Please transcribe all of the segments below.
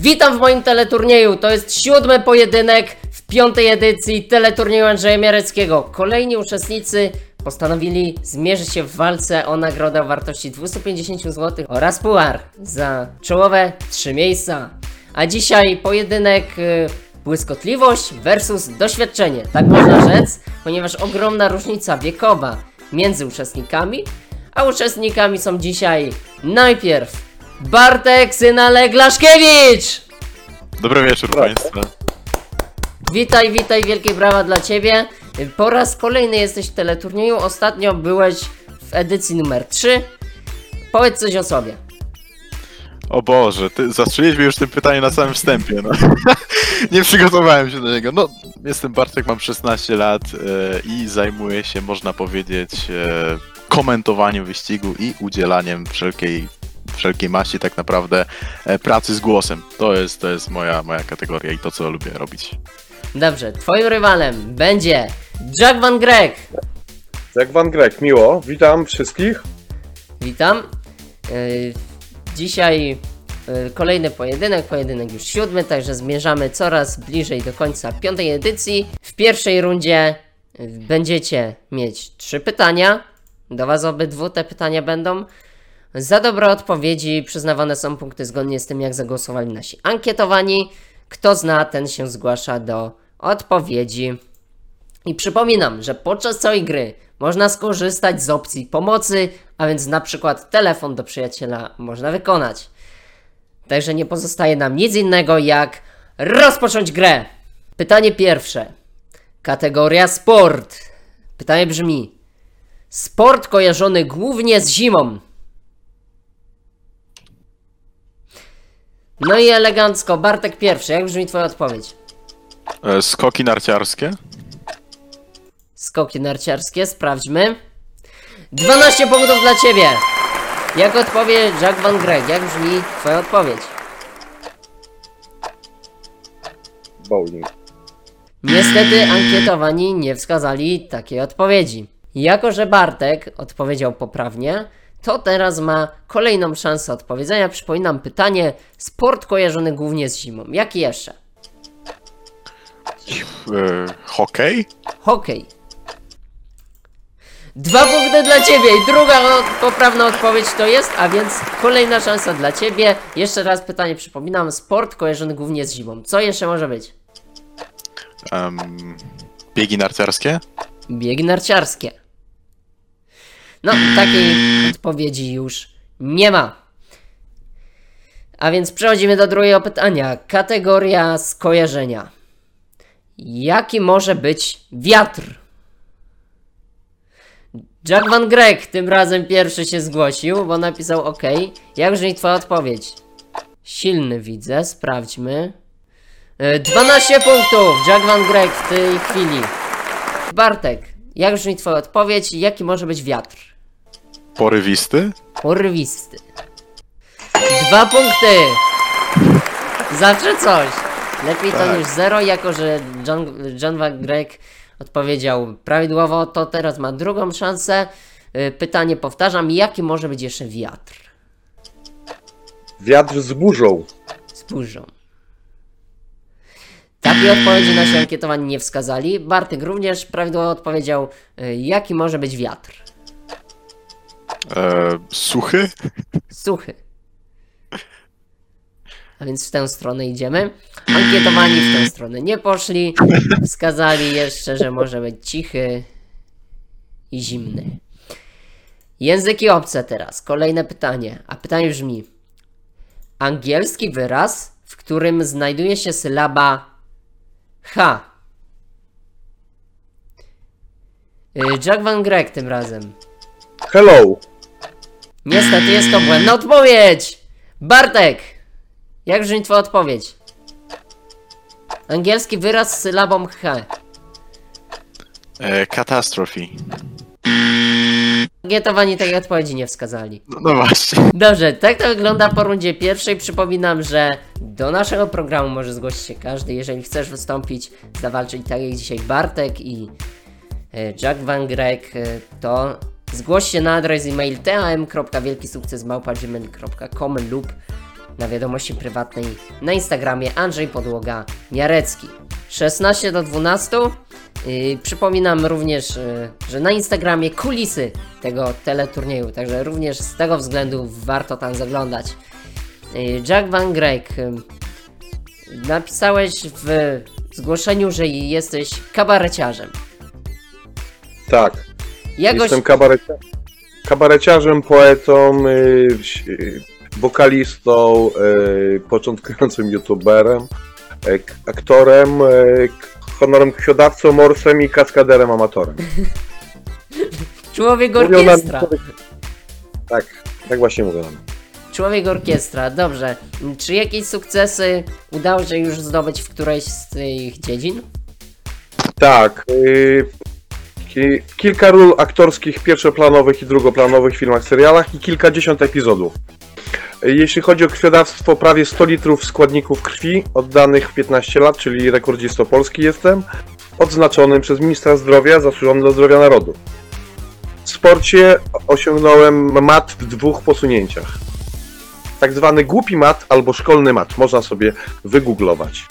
Witam w moim teleturnieju. To jest siódmy pojedynek w piątej edycji teleturnieju Andrzeja Miareckiego. Kolejni uczestnicy postanowili zmierzyć się w walce o nagrodę o wartości 250 zł oraz puar za czołowe trzy miejsca. A dzisiaj pojedynek y, błyskotliwość versus doświadczenie. Tak można rzec, ponieważ ogromna różnica wiekowa między uczestnikami, a uczestnikami są dzisiaj najpierw Bartek Synalek Laszkiewicz! Dobry wieczór Państwu. Witaj, witaj, wielkie brawa dla Ciebie. Po raz kolejny jesteś w teleturnieju. Ostatnio byłeś w edycji numer 3. Powiedz coś o sobie. O Boże, ty zastrzeliłeś już tym pytaniem na samym wstępie. No. Nie przygotowałem się do niego. No, jestem Bartek, mam 16 lat e, i zajmuję się, można powiedzieć, e, komentowaniem wyścigu i udzielaniem wszelkiej, wszelkiej maści tak naprawdę e, pracy z głosem. To jest, to jest moja, moja kategoria i to, co lubię robić. Dobrze, Twoim rywalem będzie Jack Van Greg. Jak Van Grek, miło. Witam wszystkich. Witam. Yy, Dzisiaj yy, kolejny pojedynek, pojedynek już siódmy, także zmierzamy coraz bliżej do końca piątej edycji. W pierwszej rundzie będziecie mieć trzy pytania. Do Was obydwu te pytania będą. Za dobre odpowiedzi przyznawane są punkty zgodnie z tym, jak zagłosowali nasi ankietowani. Kto zna, ten się zgłasza do odpowiedzi. I przypominam, że podczas całej gry można skorzystać z opcji pomocy, a więc na przykład telefon do przyjaciela można wykonać. Także nie pozostaje nam nic innego jak rozpocząć grę. Pytanie pierwsze. Kategoria sport. Pytanie brzmi: Sport kojarzony głównie z zimą. No i elegancko, Bartek pierwszy. Jak brzmi Twoja odpowiedź? E, Skoki narciarskie? Skoki narciarskie, sprawdźmy. 12 punktów dla ciebie! Jak odpowie Jack Van Greg? Jak brzmi twoja odpowiedź? Bowling. Niestety ankietowani nie wskazali takiej odpowiedzi. Jako, że Bartek odpowiedział poprawnie, to teraz ma kolejną szansę odpowiedzenia. Przypominam pytanie, sport kojarzony głównie z zimą. Jaki jeszcze? E, hokej? Hokej. Dwa punkty dla ciebie i druga poprawna odpowiedź to jest, a więc kolejna szansa dla ciebie. Jeszcze raz pytanie przypominam, sport kojarzony głównie z zimą. Co jeszcze może być? Em, biegi narciarskie? Biegi narciarskie. No, takiej odpowiedzi już nie ma. A więc przechodzimy do drugiego pytania. Kategoria skojarzenia. Jaki może być wiatr? Jack Van Greg tym razem pierwszy się zgłosił, bo napisał OK. Jak brzmi twoja odpowiedź? Silny widzę, sprawdźmy. E, 12 punktów! Jack Van Greg w tej chwili. Bartek, jak brzmi twoja odpowiedź? Jaki może być wiatr? Porywisty? Porwisty. Dwa punkty! Zawsze coś! Lepiej to Tak. niż zero, jako że John, John Van Greg odpowiedział prawidłowo, to teraz ma drugą szansę. Y, Pytanie powtarzam, jaki może być jeszcze wiatr? Wiatr z burzą. Z burzą. Takiej odpowiedzi nasi ankietowani nie wskazali. Bartek również prawidłowo odpowiedział, y, jaki może być wiatr? E, suchy? Suchy. A więc w tę stronę idziemy. Ankietowani w tę stronę nie poszli. Wskazali jeszcze, że może być cichy i zimny. Języki obce teraz. Kolejne pytanie. A pytanie brzmi: Angielski wyraz, w którym znajduje się sylaba H. Y, Jack Van Greg tym razem. Hello. Niestety jest to błędna odpowiedź! Bartek! Jak brzmi twoja odpowiedź? Angielski wyraz z sylabą H. E, catastrophe. Ankietowani takiej odpowiedzi nie wskazali. No, no właśnie. Dobrze, tak to wygląda po rundzie pierwszej. Przypominam, że do naszego programu może zgłosić się każdy. Jeżeli chcesz wystąpić, zawalczyć tak jak dzisiaj Bartek i e, Jack Van Greg, e, to zgłoś się na adres e-mail tam.wielkisukcesmałpa.gmail.com lub na wiadomości prywatnej na Instagramie Andrzej Podłoga Miarecki. 16 do 12. Yy, przypominam również, yy, że na Instagramie kulisy tego teleturnieju, także również z tego względu warto tam zaglądać. Yy, Jack Van Greg, yy, napisałeś w zgłoszeniu, że jesteś kabareciarzem. Tak, Jestem kabarecia... kabareciarzem, poetą, y, y, wokalistą, y, początkującym youtuberem, y, k- aktorem, y, k- honorem krwiodawcą, morsem i kaskaderem amatorem. Człowiek orkiestra. Tak, tak właśnie mówią nam. Człowiek orkiestra, dobrze. Czy jakieś sukcesy udało się już zdobyć w którejś z tych dziedzin? Tak. y, ki- kilka ról aktorskich pierwszoplanowych i drugoplanowych w filmach, serialach i kilkadziesiąt epizodów. Jeśli chodzi o krwiodawstwo, prawie 100 litrów składników krwi oddanych w 15 lat, czyli rekordzistą Polski jestem, odznaczonym przez ministra zdrowia zasłużony do zdrowia narodu. W sporcie osiągnąłem mat w dwóch posunięciach. Tak zwany głupi mat albo szkolny mat, można sobie wygooglować.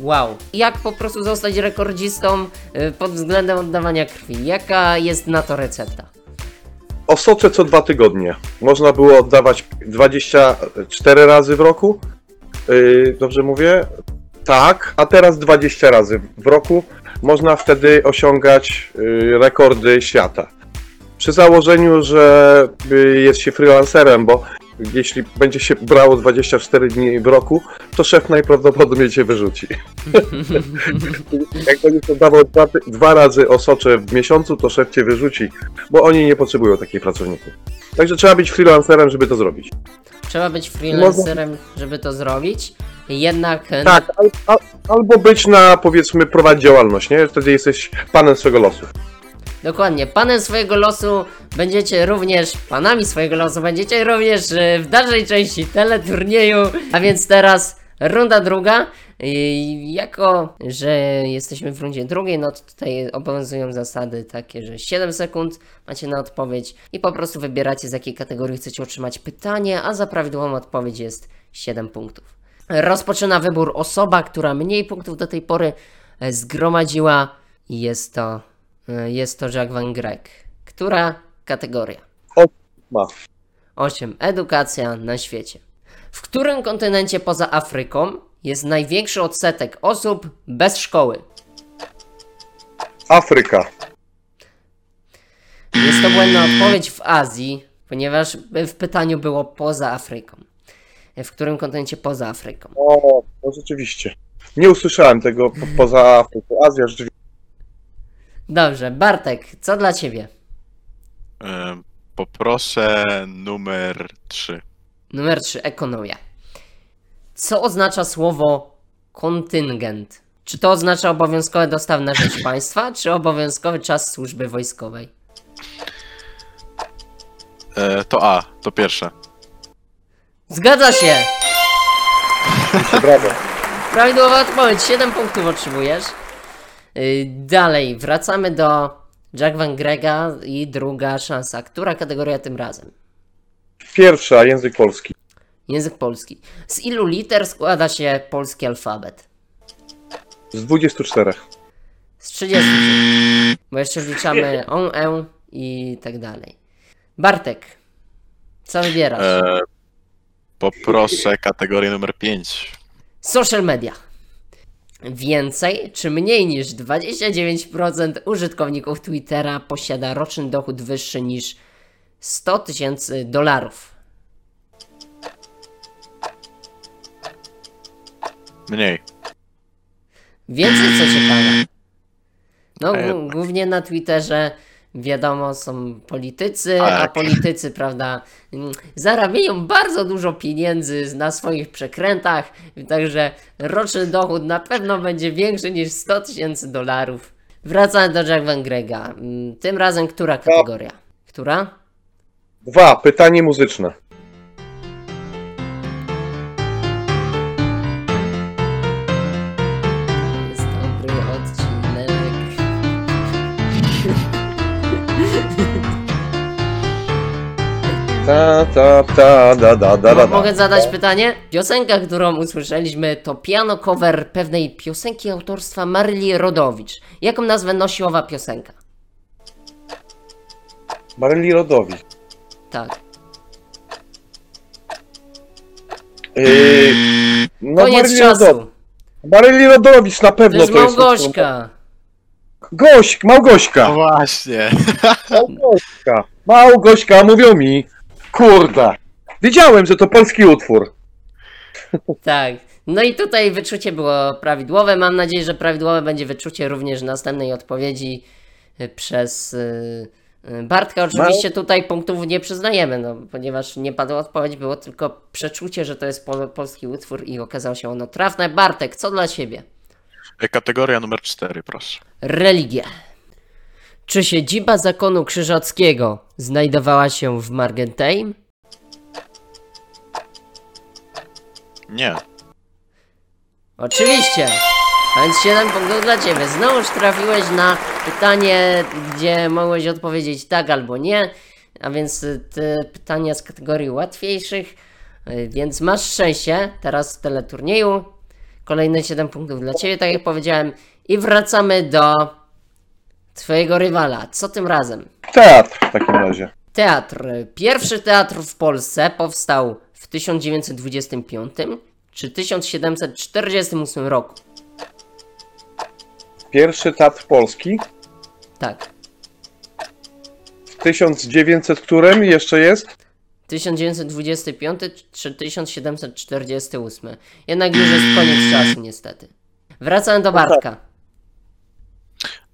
Wow. Jak po prostu zostać rekordzistą y, pod względem oddawania krwi? Jaka jest na to recepta? Osocze co dwa tygodnie. Można było oddawać 24 razy w roku. Yy, dobrze mówię? Tak, a teraz 20 razy w roku. Można wtedy osiągać yy, rekordy świata. Przy założeniu, że yy, jest się freelancerem, bo jeśli będzie się brało 24 dni w roku, to szef najprawdopodobniej cię wyrzuci. Jak będziesz oddawał dwa, dwa razy osocze w miesiącu, to szef cię wyrzuci, bo oni nie potrzebują takich pracowników. Także trzeba być freelancerem, żeby to zrobić. Trzeba być freelancerem, żeby to zrobić. Jednak e, Tak, al, al, albo być na, powiedzmy, prowadzić działalność, nie? Wtedy jesteś panem swego losu. Dokładnie, panem swojego losu będziecie również, panami swojego losu będziecie również e, w dalszej części teleturnieju. A więc teraz runda druga. I jako, że jesteśmy w rundzie drugiej, no to tutaj obowiązują zasady takie, że 7 sekund macie na odpowiedź i po prostu wybieracie z jakiej kategorii chcecie otrzymać pytanie, a za prawidłową odpowiedź jest 7 punktów. Rozpoczyna wybór osoba, która mniej punktów do tej pory e, zgromadziła jest to Jest to Jacques Van Greg. Która kategoria? Ma. 8. Edukacja na świecie. W którym kontynencie poza Afryką jest największy odsetek osób bez szkoły? Afryka. Jest to błędna odpowiedź w Azji, ponieważ w pytaniu było poza Afryką. W którym kontynencie poza Afryką? O, no rzeczywiście. Nie usłyszałem tego po, poza Afryką. Azja rzeczywiście. Dobrze, Bartek, co dla ciebie? E, Poproszę numer 3. Numer 3. Ekonomia. Co oznacza słowo kontyngent? Czy to oznacza obowiązkowe dostawy na rzecz państwa, czy obowiązkowy czas służby wojskowej? E, To A, to pierwsze. Zgadza się! Brawo. Prawidłowa odpowiedź, 7 punktów otrzymujesz. Yy, dalej, wracamy do Jack Van Grega i druga szansa. Która kategoria tym razem? Pierwsza, język polski. Język polski. Z ilu liter składa się polski alfabet? Z 24. Z 30. Bo jeszcze wliczamy on, e i tak dalej. Bartek, co wybierasz? E, Poproszę kategorię numer 5. Social media. Więcej czy mniej niż 29% użytkowników Twittera posiada roczny dochód wyższy niż 100 tysięcy dolarów. Mniej. Więcej co ciekawe. No głównie na Twitterze wiadomo są politycy, a Tak. politycy, prawda, mm, zarabiają bardzo dużo pieniędzy na swoich przekrętach, także roczny dochód na pewno będzie większy niż 100 tysięcy dolarów. Wracamy do Jack Van Grega. Mm, Tym razem która kategoria? Która? Dwa, pytanie muzyczne. Ta, ta, ta, da, da, da, da, Mo- Mogę da. zadać pytanie? Piosenka, którą usłyszeliśmy, to piano cover pewnej piosenki autorstwa Maryli Rodowicz. Jaką nazwę nosi owa piosenka? Maryli Rodowicz. Tak. Yy, no Koniec Maryli Rodowicz. czasu. Maryli Rodowicz na To pewno jest to jest. Małgośka. Gość, Małgośka. No właśnie. Małgośka. Małgośka, mówią mi. Kurde. Wiedziałem, że to polski utwór. Tak. No i tutaj wyczucie było prawidłowe. Mam nadzieję, że prawidłowe będzie wyczucie również następnej odpowiedzi przez y, y, Bartka. Oczywiście tutaj punktów nie przyznajemy, no, ponieważ nie padła odpowiedź, było tylko przeczucie, że to jest pol polski utwór i okazało się ono trafne. Bartek, co dla ciebie? Kategoria numer 4, proszę. Religia. Czy siedziba zakonu krzyżackiego znajdowała się w Margentheim? Nie. Oczywiście. A więc 7 punktów dla ciebie. Znowuż trafiłeś na pytanie, gdzie mogłeś odpowiedzieć tak albo nie. A więc y, te pytania z kategorii łatwiejszych. Y, Więc masz szczęście teraz w teleturnieju. Kolejne 7 punktów dla ciebie, tak jak powiedziałem. I wracamy do twojego rywala. Co tym razem? Teatr w takim razie. Teatr. Pierwszy teatr w Polsce powstał w 1925 czy 1748 roku. Pierwszy teatr polski. Tak. W 1900 którym jeszcze jest? 1925 czy 1748. Jednak już jest koniec czasu, niestety. Wracamy do Bartka.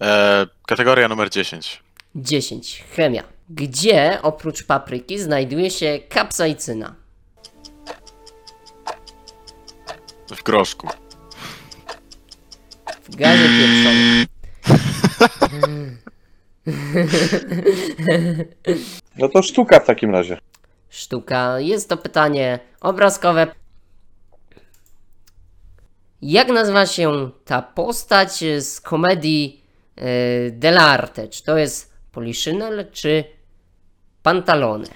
E, kategoria numer 10. 10. Chemia. Gdzie oprócz papryki znajduje się kapsaicyna? W groszku. W gazie pieprzonym. No to sztuka w takim razie. Sztuka. Jest to pytanie obrazkowe. Jak nazywa się ta postać z komedii yy, dell'arte? Czy to jest Poliszynel, czy Pantalone?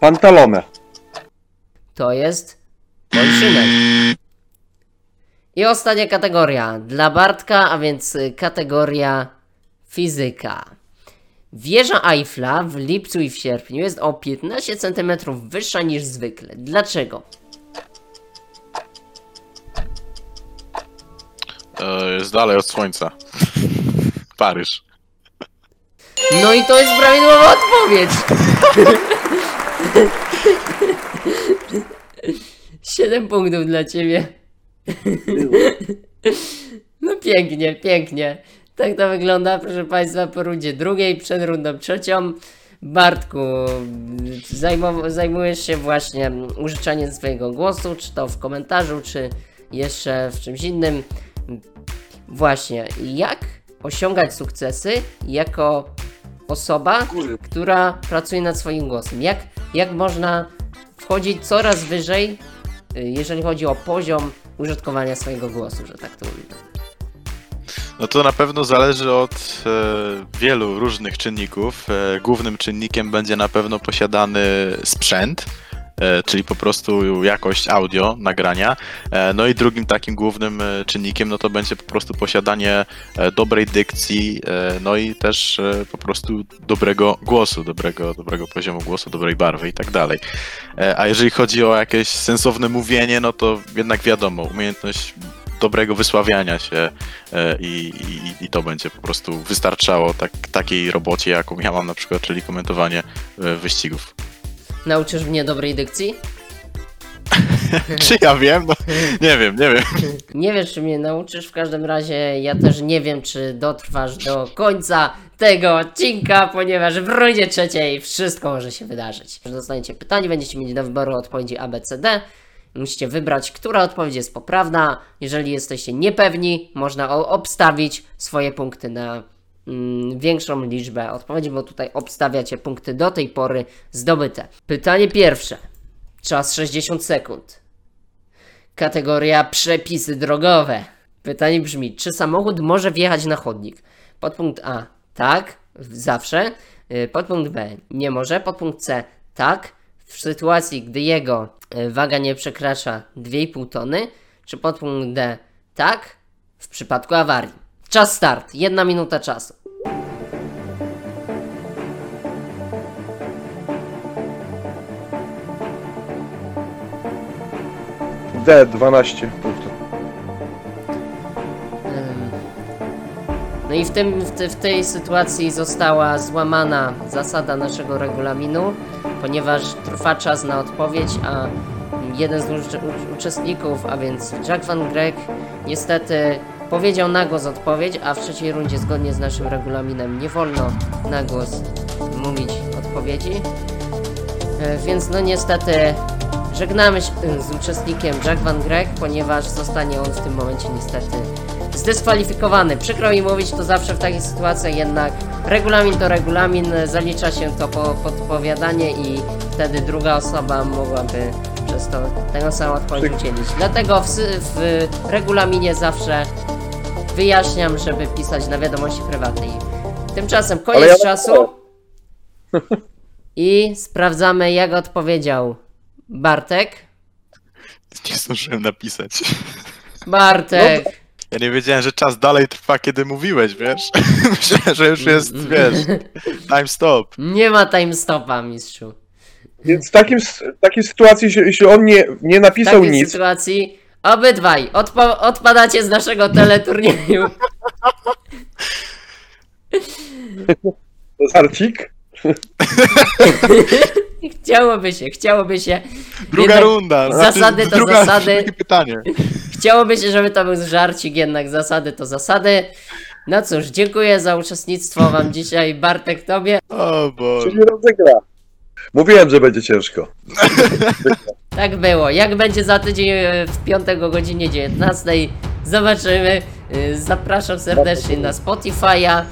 Pantalone. To jest Poliszynel. I ostatnia kategoria dla Bartka, a więc y, kategoria fizyka. Wieża Eiffla w lipcu i w sierpniu jest o 15 cm wyższa niż zwykle. Dlaczego? E, jest dalej od słońca. Paryż. No i to jest prawidłowa odpowiedź. 7 punktów dla ciebie. No pięknie, pięknie. Tak to wygląda, proszę Państwa, po rundzie drugiej, przed rundą trzecią. Bartku, zajmujesz się właśnie użyczaniem swojego głosu, czy to w komentarzu, czy jeszcze w czymś innym. Właśnie, jak osiągać sukcesy jako osoba, która pracuje nad swoim głosem? Jak, jak można wchodzić coraz wyżej, y, jeżeli chodzi o poziom użytkowania swojego głosu, że tak to ujmę? No to na pewno zależy od e, wielu różnych czynników. E, głównym czynnikiem będzie na pewno posiadany sprzęt, czyli po prostu jakość audio nagrania. E, no i drugim takim głównym e, czynnikiem no to będzie po prostu posiadanie e, dobrej dykcji, e, no i też e, po prostu dobrego głosu, dobrego, dobrego poziomu głosu, dobrej barwy i tak dalej. E, a jeżeli chodzi o jakieś sensowne mówienie, no to jednak wiadomo, umiejętność dobrego wysławiania się e, i, i, i to będzie po prostu wystarczało tak, takiej robocie, jaką ja mam na przykład, czyli komentowanie e, wyścigów. Nauczysz mnie dobrej dykcji? Czy ja wiem? No, nie wiem, nie wiem. Nie wiesz, czy mnie nauczysz, w każdym razie ja też nie wiem, czy dotrwasz do końca tego odcinka, ponieważ w rundzie trzeciej wszystko może się wydarzyć. Dostaniecie pytanie, będziecie mieli do wyboru odpowiedzi A, B, C, D. Musicie wybrać, która odpowiedź jest poprawna. Jeżeli jesteście niepewni, można obstawić swoje punkty na większą liczbę odpowiedzi, bo tutaj obstawiacie punkty do tej pory zdobyte. Pytanie pierwsze. Czas 60 sekund. Kategoria przepisy drogowe. Pytanie brzmi, czy samochód może wjechać na chodnik? Podpunkt A. Tak, zawsze. Y, Podpunkt B. Nie może. Podpunkt C. tak w sytuacji, gdy jego e, waga nie przekracza 2,5 tony, czy podpunkt D tak w przypadku awarii. Czas start, jedna minuta czasu. D 12 punktów. No i w, tym, w, te, w tej sytuacji została złamana zasada naszego regulaminu, ponieważ trwa czas na odpowiedź, a jeden z ucz- ucz- uczestników, a więc Jack Van Greg, niestety powiedział na głos odpowiedź, a w trzeciej rundzie zgodnie z naszym regulaminem nie wolno na głos mówić odpowiedzi. E, Więc no niestety żegnamy się e, z uczestnikiem Jack Van Greg, ponieważ zostanie on w tym momencie niestety zdyskwalifikowany. Przykro mi mówić to zawsze w takich sytuacjach, jednak regulamin to regulamin, zalicza się to po podpowiadanie i wtedy druga osoba mogłaby przez to tego samą odpowiedź udzielić. Dlatego w, w regulaminie zawsze wyjaśniam, żeby pisać na wiadomości prywatnej. Tymczasem koniec Ale ja- czasu. I sprawdzamy, jak odpowiedział Bartek. Nie zdążyłem napisać. Bartek! Ja nie wiedziałem, że czas dalej trwa, kiedy mówiłeś, wiesz? Myślałem, że już jest, wiesz, time stop. Nie ma time stopa, mistrzu. Więc w takim, s- takiej sytuacji, jeśli, jeśli on nie, nie W napisał takiej nic, sytuacji obydwaj odpa- odpadacie z naszego teleturnieju. to żarcik. Chciałoby się, chciałoby się. Druga Jednak runda. zasady to druga, zasady. Drugie pytanie. Chciałoby się, żeby to był żarcik, jednak zasady to zasady. No cóż, dziękuję za uczestnictwo wam dzisiaj, Bartek, tobie. O Boże. Czyli rozegra. Mówiłem, że będzie ciężko. Tak było. Jak będzie za tydzień e, w piątek o godzinie 19, zobaczymy. E, Zapraszam serdecznie na Spotify'a,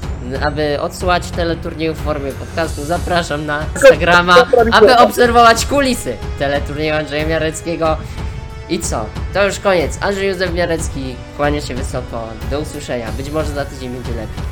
aby odsłuchać teleturnieju w formie podcastu. Zapraszam na Instagrama, aby obserwować kulisy teleturnieju Andrzeja Miareckiego. I co? To już koniec. Andrzej Józef Miarecki kłania się wysoko. Do usłyszenia. Być może za tydzień będzie lepiej.